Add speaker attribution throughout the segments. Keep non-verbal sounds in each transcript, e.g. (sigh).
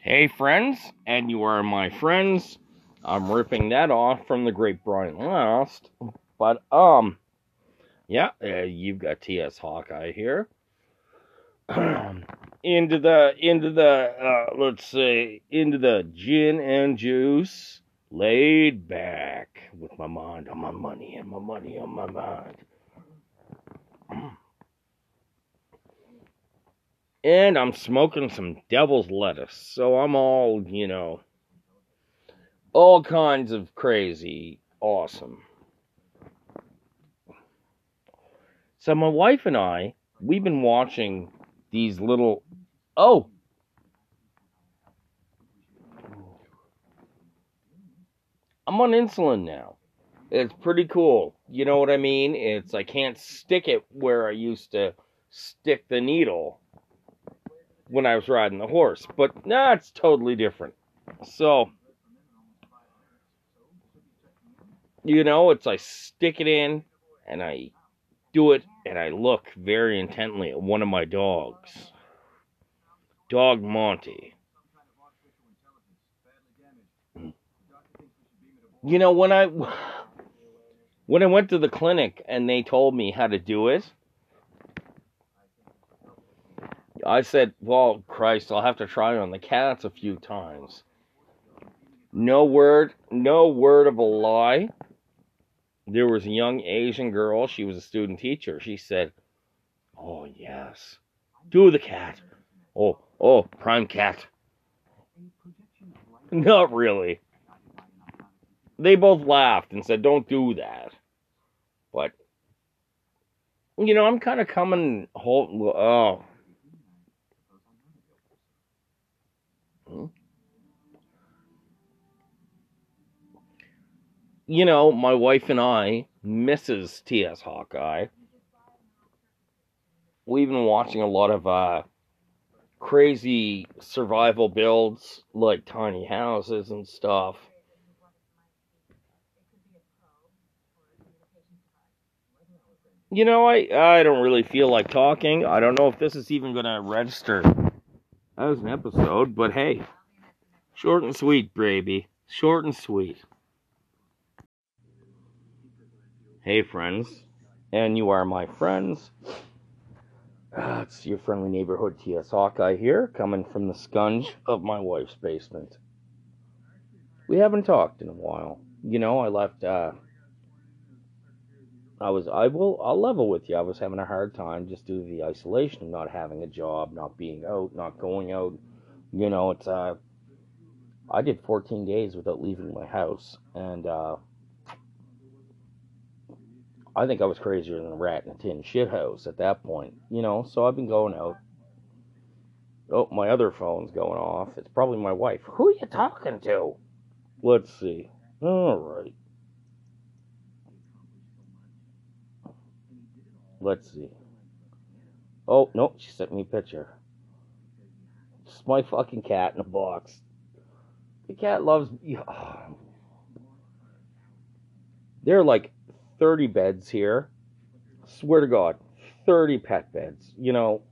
Speaker 1: Hey, friends, and you are my friends. I'm ripping that off from the Great Brian Last, but um, yeah, uh, you've got T.S. Hawkeye here. (clears throat) into the into the uh, let's say into the gin and juice, laid back with my mind on my money and my money on my mind. (clears throat) and I'm smoking some devil's lettuce. So I'm all, you know, all kinds of crazy awesome. So my wife and I, we've been watching these little oh I'm on insulin now. It's pretty cool. You know what I mean? It's I can't stick it where I used to stick the needle when I was riding the horse. But nah, it's totally different. So, you know, it's I stick it in and I do it and I look very intently at one of my dogs. Dog Monty. You know, when I (sighs) when I went to the clinic and they told me how to do it, I said, well, Christ, I'll have to try on the cats a few times. No word, no word of a lie. There was a young Asian girl. She was a student teacher. She said, oh, yes. Do the cat. Oh, oh, prime cat. Not really. They both laughed and said, don't do that. But, you know, I'm kind of coming, whole, oh, you know, my wife and I, Mrs. T.S. Hawkeye, we've been watching a lot of uh, crazy survival builds, like tiny houses and stuff. You know, I I don't really feel like talking. I don't know if this is even going to register as an episode, but hey, short and sweet, baby. Short and sweet. Hey, friends, and you are my friends. Uh, it's your friendly neighborhood TS Hawkeye here, coming from the scunge of my wife's basement. We haven't talked in a while. You know, I left. Uh, I was. I will. I'll level with you. I was having a hard time just due to the isolation of not having a job, not being out, not going out. You know, it's. Uh, I did 14 days without leaving my house, and uh, I think I was crazier than a rat in a tin shithouse at that point, you know. So I've been going out. Oh, my other phone's going off. It's probably my wife. Who are you talking to? Let's see. All right. Let's see. Oh, no, she sent me a picture. It's my fucking cat in a box. The cat loves me. (sighs) They're like 30 beds here. Swear to God, 30 pet beds. You know,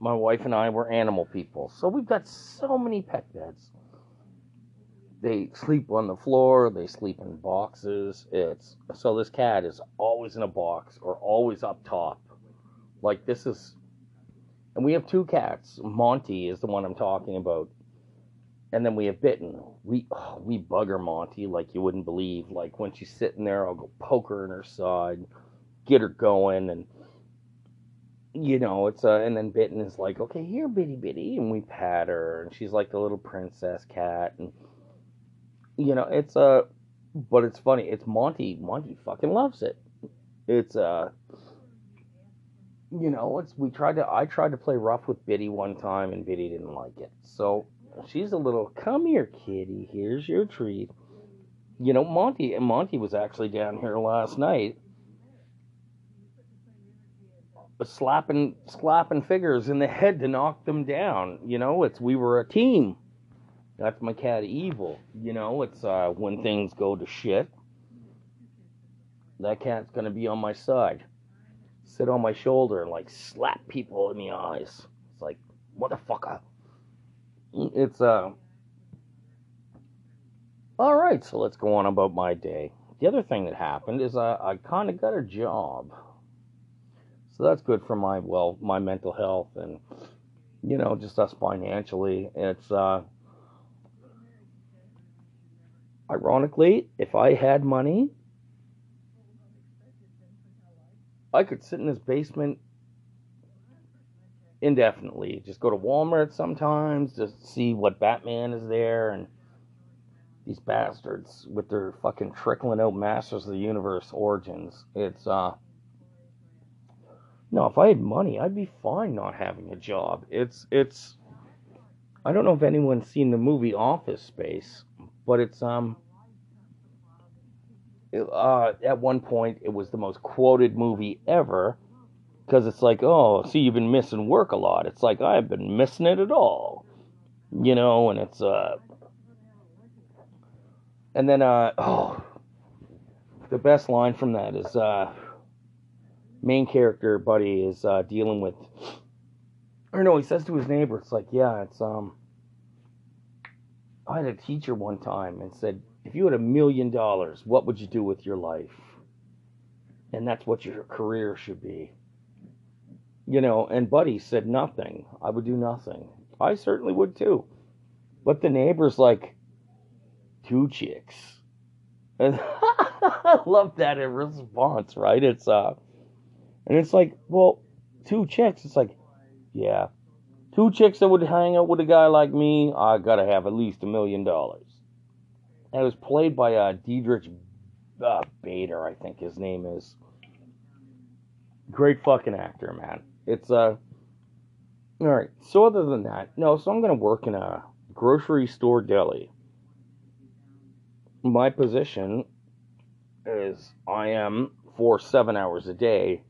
Speaker 1: my wife and I were animal people, so we've got so many pet beds. They sleep on the floor, they sleep in boxes. It's so this cat is always in a box or always up top. Like this is and we have two cats. Monty is the one I'm talking about and then we have bitten. We oh, we bugger Monty like you wouldn't believe. Like when she's sitting there, I'll go poke her in her side, get her going, and you know it's uh. And then bitten is like, okay, here, bitty bitty, and we pat her, and she's like the little princess cat, and you know it's uh. But it's funny. It's Monty. Monty fucking loves it. It's uh. You know, it's we tried to. I tried to play rough with Biddy one time, and Biddy didn't like it. So she's a little come here kitty here's your treat. You know monty monty was actually down here last night slapping slapping figures in the head to knock them down. You know it's we were a team. That's my cat evil. You know it's uh when things go to shit that cat's gonna be on my side. Sit on my shoulder and like slap people in the eyes. It's like motherfucker it's uh all right. So let's go on about my day. The other thing that happened is uh, I kind of got a job, so that's good for my well my mental health and you know just us financially. It's uh ironically, if I had money, I could sit in this basement indefinitely. Just go to Walmart sometimes, just see what Batman is there, and these bastards with their fucking trickling out Masters of the Universe origins. It's uh. No, if I had money, I'd be fine not having a job. It's it's. I don't know if anyone's seen the movie Office Space, but it's um. It, uh, at one point, it was the most quoted movie ever because it's like, oh, see, you've been missing work a lot. It's like I've been missing it at all, you know. And it's uh, and then uh, (sighs) oh, the best line from that is uh, main character buddy is uh dealing with, or no, he says to his neighbor, it's like, yeah, it's um. I had a teacher one time and said, if you had a million dollars, what would you do with your life? And that's what your career should be you know, and Buddy said nothing. I would do nothing. I certainly would too. But the neighbor's like, two chicks. (laughs) And I love that in response, right? It's uh and it's like, well, two chicks, it's like, yeah. Two chicks that would hang out with a guy like me, I gotta have at least a million dollars. And it was played by uh Diedrich uh, Bader, I think his name is. Great fucking actor, man. It's uh all right. So other than that, no. So I'm gonna work in a grocery store deli. My position is I am for seven hours a day.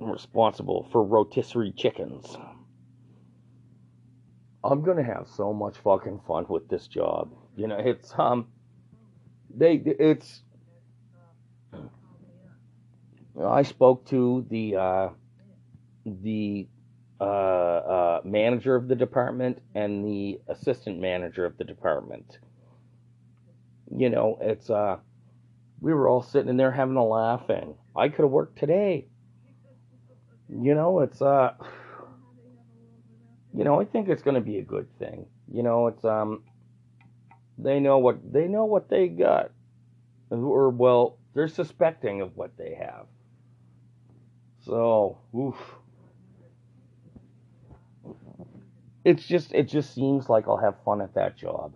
Speaker 1: Responsible for rotisserie chickens. I'm gonna have so much fucking fun with this job. You know, it's um, they it's. I spoke to the uh, the uh, uh, manager of the department and the assistant manager of the department. You know, it's uh, we were all sitting in there having a laugh, and I could have worked today. You know, it's uh, you know, I think it's going to be a good thing. You know, it's um, they know what they know what they got, or well, they're suspecting of what they have. So, oof. It's just it just seems like I'll have fun at that job.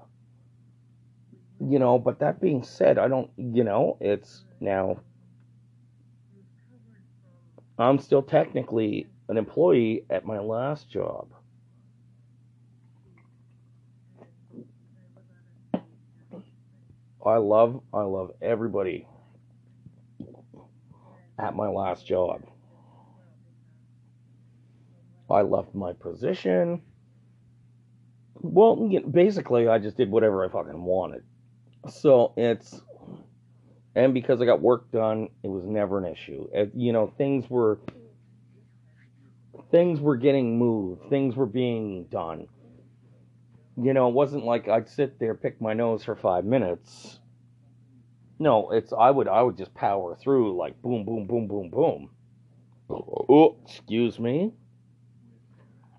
Speaker 1: You know, but that being said, I don't, you know, it's now I'm still technically an employee at my last job. I love I love everybody at my last job. I loved my position. Well, basically, I just did whatever I fucking wanted. So it's, and because I got work done, it was never an issue. It, you know, things were, things were getting moved, things were being done. You know, it wasn't like I'd sit there, pick my nose for five minutes. No, it's I would I would just power through like boom, boom, boom, boom, boom. Oh, excuse me.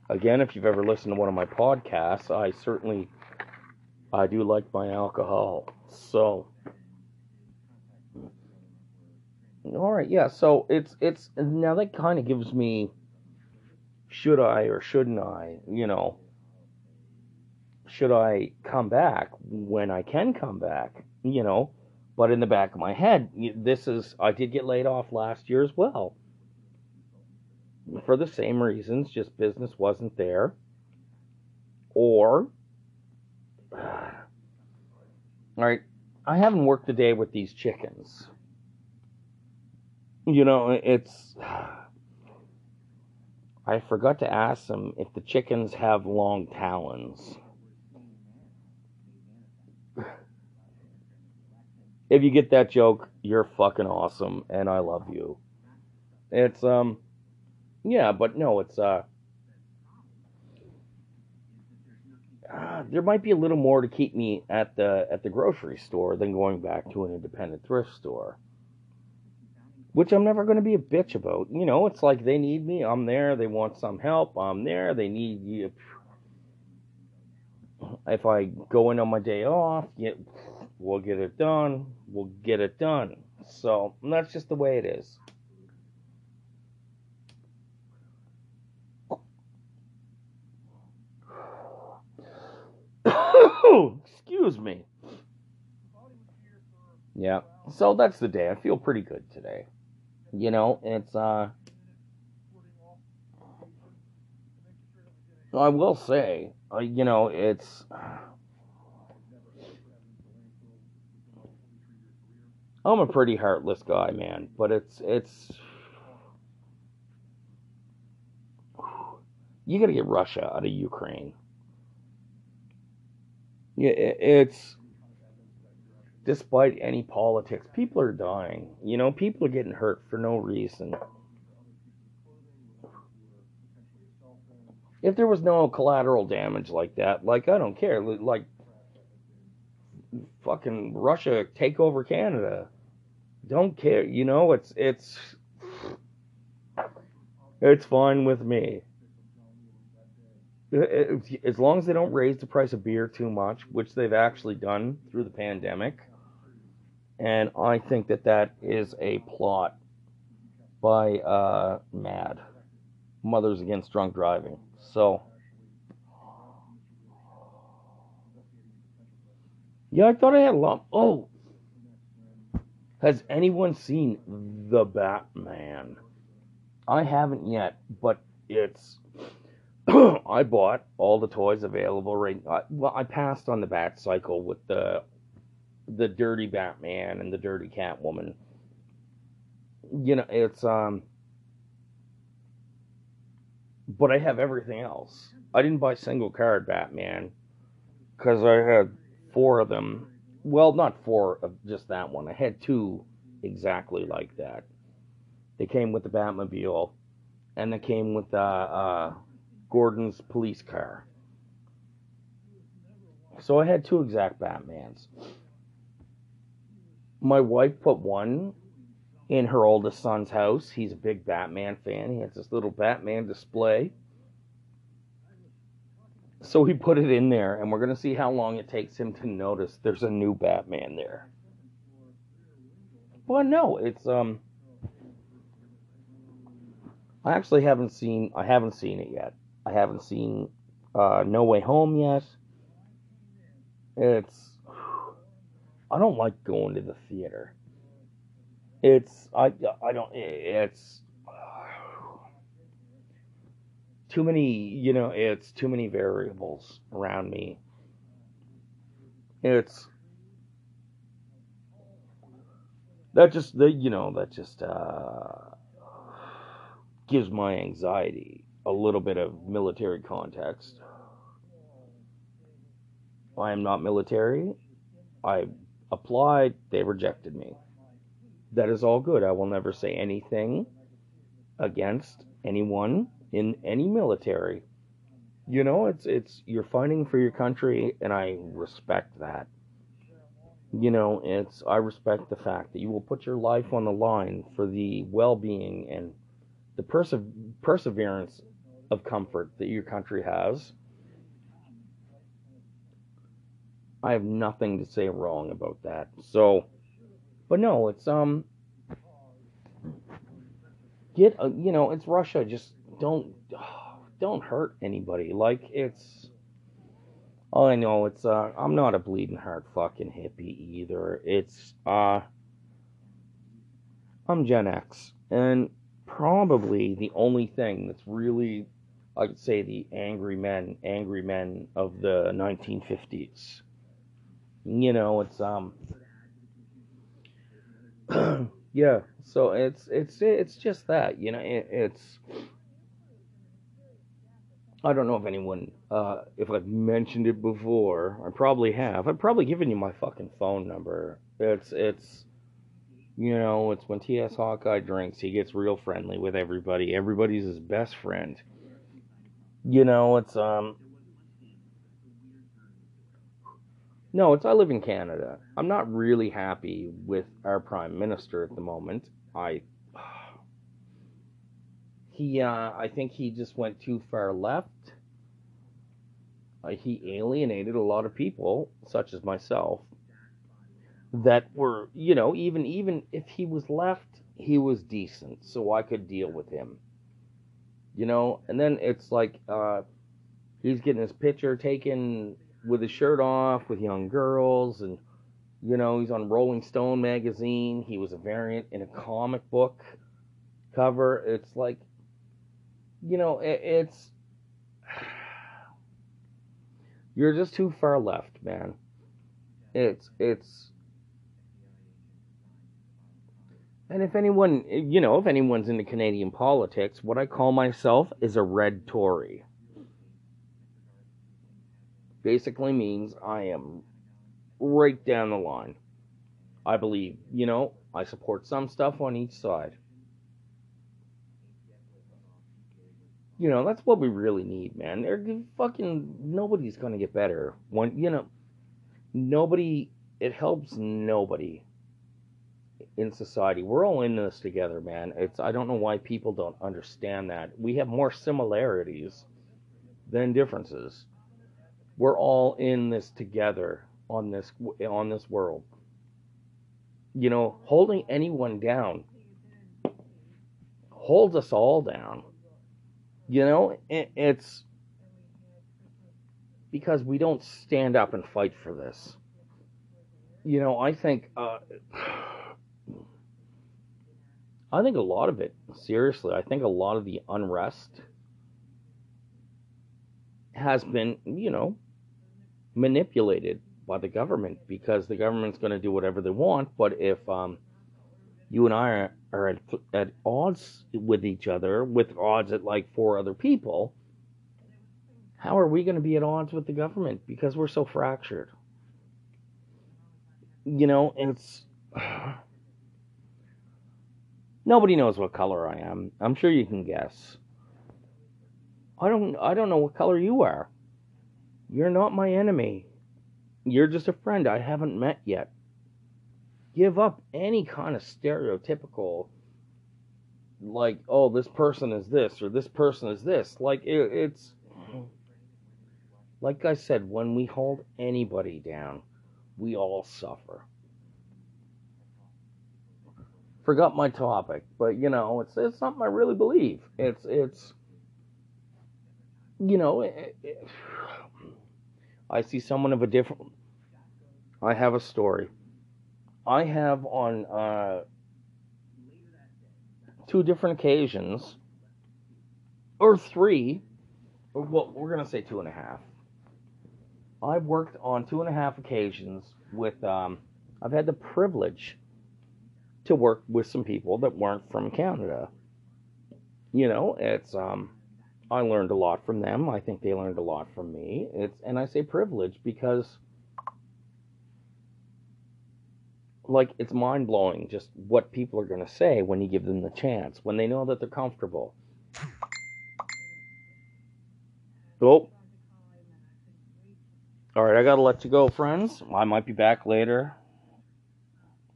Speaker 1: Again, if you've ever listened to one of my podcasts, I certainly I do like my alcohol. So all right, yeah. So it's it's now that kind of gives me should I or shouldn't I, you know, should I come back when I can come back, you know? But in the back of my head, this is I did get laid off last year as well for the same reasons, just business wasn't there. Or, (sighs) all right, I haven't worked a day with these chickens. You know, it's. (sighs) I forgot to ask them if the chickens have long talons. (sighs) If you get that joke, you're fucking awesome and I love you. It's um yeah, but no, it's uh there might be a little more to keep me at the at the grocery store than going back to an independent thrift store. Which I'm never going to be a bitch about. You know, it's like they need me, I'm there. They want some help, I'm there. They need you. If I go in on my day off, we'll get it done. We'll get it done. So that's just the way it is. Excuse me. Yeah. So that's the day. I feel pretty good today. You know, it's uh I will say, uh, you know, it's I'm a pretty heartless guy, man, but it's it's you got to get Russia out of Ukraine. Yeah, it's despite any politics, people are dying. You know, people are getting hurt for no reason. If there was no collateral damage like that, like I don't care, like fucking Russia take over Canada. Don't care, you know, it's it's it's fine with me as long as they don't raise the price of beer too much, which they've actually done through the pandemic, and I think that that is a plot by uh, MAD, Mothers Against Drunk Driving. So, yeah, I thought I had a lot. Oh, has anyone seen the Batman? I haven't yet, but it's I bought all the toys available right. I, well, I passed on the Bat Cycle with the the dirty Batman and the dirty Catwoman. You know, it's um. But I have everything else. I didn't buy single card Batman because I had four of them. Well, not four of just that one. I had two exactly like that. They came with the Batmobile, and they came with the. Uh, uh, Gordon's police car. So I had two exact Batmans. My wife put one in her oldest son's house. He's a big Batman fan. He has this little Batman display. So he put it in there, and we're going to see how long it takes him to notice there's a new Batman there. Well, no, it's um. I actually haven't seen. I haven't seen it yet. I haven't seen uh, No Way Home yet. It's I don't like going to the theater. It's I I don't it's too many you know it's too many variables around me. It's that just the you know that just uh, gives my anxiety a little bit of military context. I am not military. I applied, they rejected me. That is all good. I will never say anything against anyone in any military. You know, it's it's you're fighting for your country and I respect that. You know, it's I respect the fact that you will put your life on the line for the well-being and the perse- perseverance of comfort that your country has. I have nothing to say wrong about that. So, but no, it's um, get a, you know, it's Russia. Just don't (sighs) don't hurt anybody. Like it's. All I know, it's uh, I'm not a bleeding heart fucking hippie either. It's uh, I'm Gen X, and probably the only thing that's really I could say the angry men, angry men of the 1950s. You know, it's um, (clears throat) yeah. So it's it's it's just that you know it, it's. I don't know if anyone, uh, if I've mentioned it before. I probably have. I've probably given you my fucking phone number. It's it's, you know, it's when T.S. Hawkeye drinks, he gets real friendly with everybody. Everybody's his best friend you know, it's um No, it's I live in Canada. I'm not really happy with our prime minister at the moment. I (sighs) he uh I think he just went too far left. Uh, he alienated a lot of people, such as myself, that were, you know, even even if he was left, he was decent, so I could deal with him. You know, and then it's like uh he's getting his picture taken with his shirt off with young girls and you know he's on rolling stone magazine. He was a variant in a comic book cover. It's like you know it, it's (sighs) you're just too far left man. It's it's and if anyone you know if anyone's into canadian politics what i call myself is a red tory basically means I am right down the line. I believe, you know, I support some stuff on each side. You know, that's what we really need, man. They're fucking nobody's gonna get better. When you know, nobody. It helps nobody in society. We're all in this together, man. It's I don't know why people don't understand that. We have more similarities than differences we're all in this together on this on this world. You know, holding anyone down holds us all down. You know, it's because we don't stand up and fight for this. You know, I think uh, I think a lot of it, seriously, I think a lot of the unrest has been, you know, manipulated by the government because the government's going to do whatever they want. But if um, you and I are, are at, at odds with each other, with odds at like four other people, how are we going to be at odds with the government because we're so fractured? You know, it's nobody knows what color I am. I'm sure you can guess. I don't I don't know what color you are. You're not my enemy. You're just a friend I haven't met yet. Give up any kind of stereotypical, like, oh, this person is this or this person is this. Like, it, it's, like I said, when we hold anybody down, we all suffer. Forgot my topic, but you know, it's it's something I really believe. It's it's you know, it, it, I see someone of a different. I have a story. I have on uh, two different occasions, or three, or well, we're to say two and a half. I've worked on two and a half occasions with, um, I've had the privilege to work with some people that weren't from Canada. You know, it's, um, I learned a lot from them. I think they learned a lot from me. It's and I say privilege because like it's mind blowing just what people are going to say when you give them the chance when they know that they're comfortable. Oh. All right, I got to let you go, friends. I might be back later.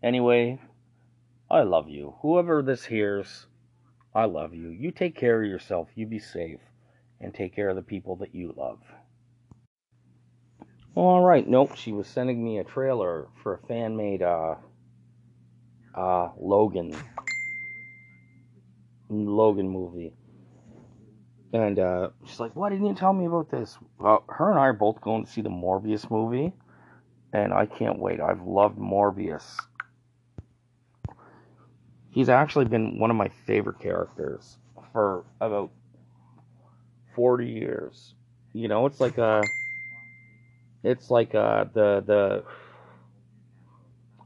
Speaker 1: Anyway, I love you. Whoever this hears, I love you. You take care of yourself. You be safe. And take care of the people that you love. All right. Nope. She was sending me a trailer for a fan made uh, uh, Logan. Logan movie. And uh, she's like, Why didn't you tell me about this? Well, her and I are both going to see the Morbius movie. And I can't wait. I've loved Morbius he's actually been one of my favorite characters for about 40 years. You know, it's like a it's like uh the the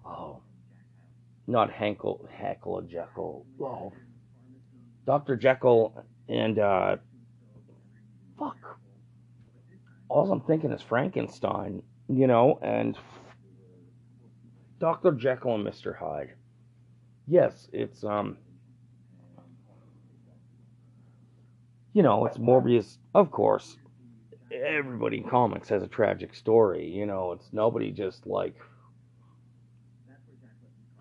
Speaker 1: oh not Hankel Hackle and Jekyll. Oh Dr. Jekyll and uh fuck. All I'm thinking is Frankenstein, you know, and Dr. Jekyll and Mr. Hyde yes, it's um, you know, it's Morbius, of course. everybody in comics has a tragic story. You know, it's nobody just like.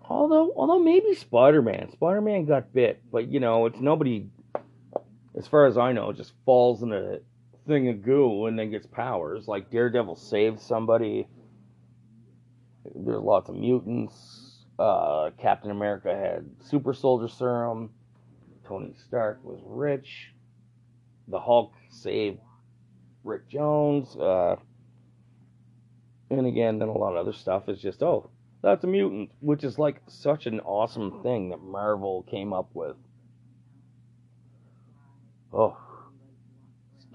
Speaker 1: Although, although maybe Spider-Man, Spider-Man got bit, but you know, it's nobody. As far as I know, just falls in a thing of goo and then gets powers. Like Daredevil saves somebody. There's lots of mutants. Uh, Captain America had super soldier serum. Tony Stark was rich. The Hulk saved Rick Jones. Uh, and again, then a lot of other stuff is just, oh, that's a mutant, which is like such an awesome thing that Marvel came up with. Oh,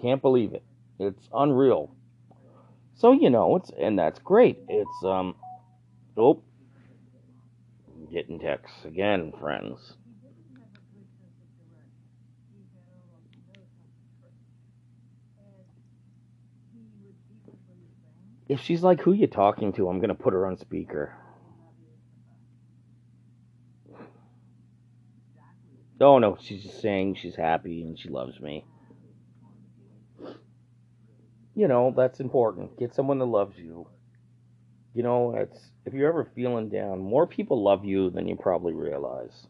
Speaker 1: can't believe it. It's unreal. So, you know, it's, and that's great. It's, um, oh, getting texts again, friends. If she's like, who you talking to? I'm gonna put her on speaker. Oh no, she's just saying she's happy and she loves me. You know, that's important. Get someone that loves you. You know, it's if you're ever feeling down, more people love you than you probably realize.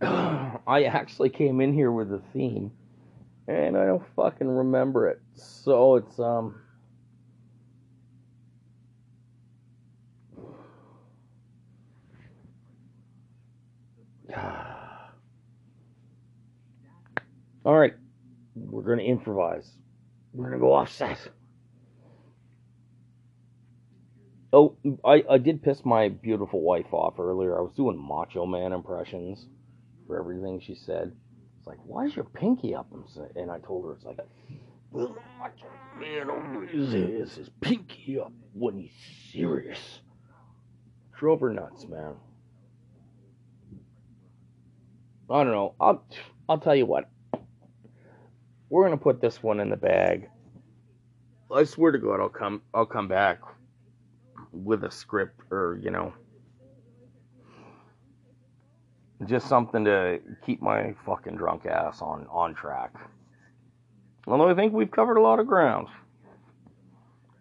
Speaker 1: (clears throat) I actually came in here with a theme and I don't fucking remember it. So it's um (sighs) (sighs) All right, we're gonna improvise. We're gonna go offset. Oh, I, I did piss my beautiful wife off earlier. I was doing Macho Man impressions for everything she said It's like, why is your pinky up? And I told her, it's like, well, Macho man always has his pinky up when he's serious. Drove her nuts, man. I don't know. I'll I'll tell you what. We're gonna put this one in the bag. I swear to God, I'll come I'll come back with a script or you know just something to keep my fucking drunk ass on on track. Although I think we've covered a lot of ground.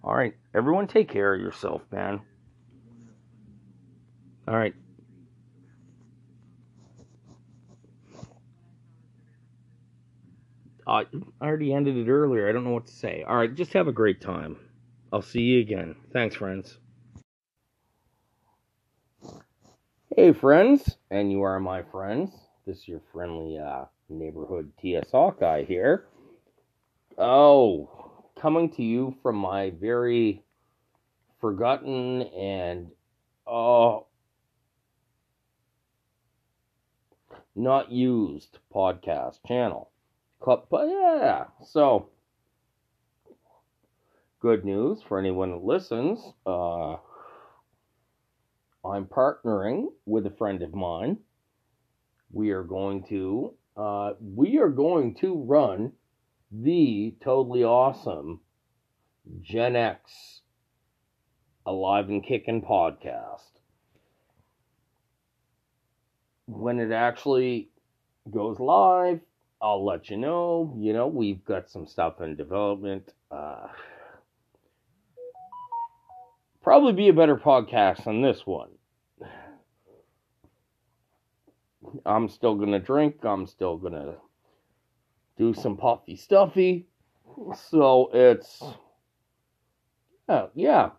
Speaker 1: All right, everyone, take care of yourself, man. All right. I already ended it earlier. I don't know what to say. All right, just have a great time. I'll see you again. Thanks, friends. Hey, friends, and you are my friends. This is your friendly uh, neighborhood TS guy here. Oh, coming to you from my very forgotten and oh not used podcast channel. But yeah, so good news for anyone that listens. Uh, I'm partnering with a friend of mine. We are going to uh, we are going to run the totally awesome Gen X Alive and Kicking podcast. When it actually goes live, I'll let you know. You know, we've got some stuff in development. Uh, probably be a better podcast than this one. I'm still gonna drink. I'm still gonna do some puffy stuffy. So it's yeah, yeah.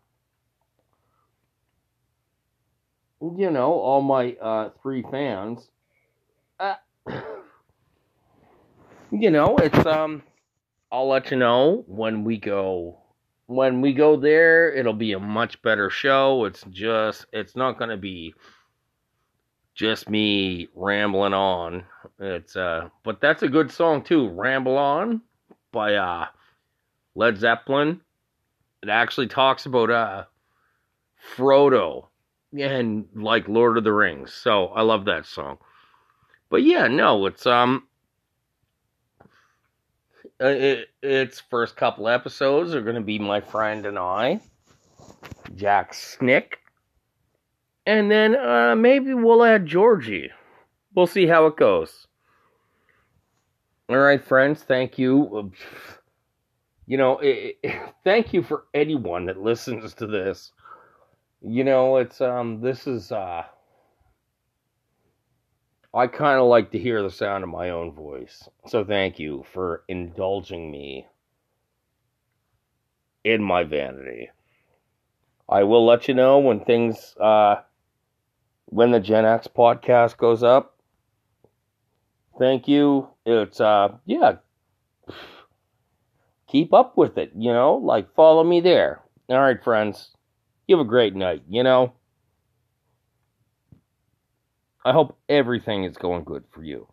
Speaker 1: You know, all my uh, three fans. Uh, you know, it's um. I'll let you know when we go. When we go there, it'll be a much better show. It's just, it's not gonna be just me rambling on. It's uh but that's a good song too, Ramble On by uh Led Zeppelin. It actually talks about uh Frodo and like Lord of the Rings. So I love that song. But yeah, no, it's um it, its first couple episodes are going to be my friend and I, Jack Snick, and then uh, maybe we'll add Georgie. We'll see how it goes. All right, friends. Thank you. You know, it, it, (laughs) thank you for anyone that listens to this. You know, it's um, this is uh, I kind of like to hear the sound of my own voice. So thank you for indulging me in my vanity. I will let you know when things uh when the Gen X podcast goes up. Thank you. It's uh yeah. (sighs) Keep up with it, you know, like follow me there. All right, friends. You have a great night, you know. I hope everything is going good for you.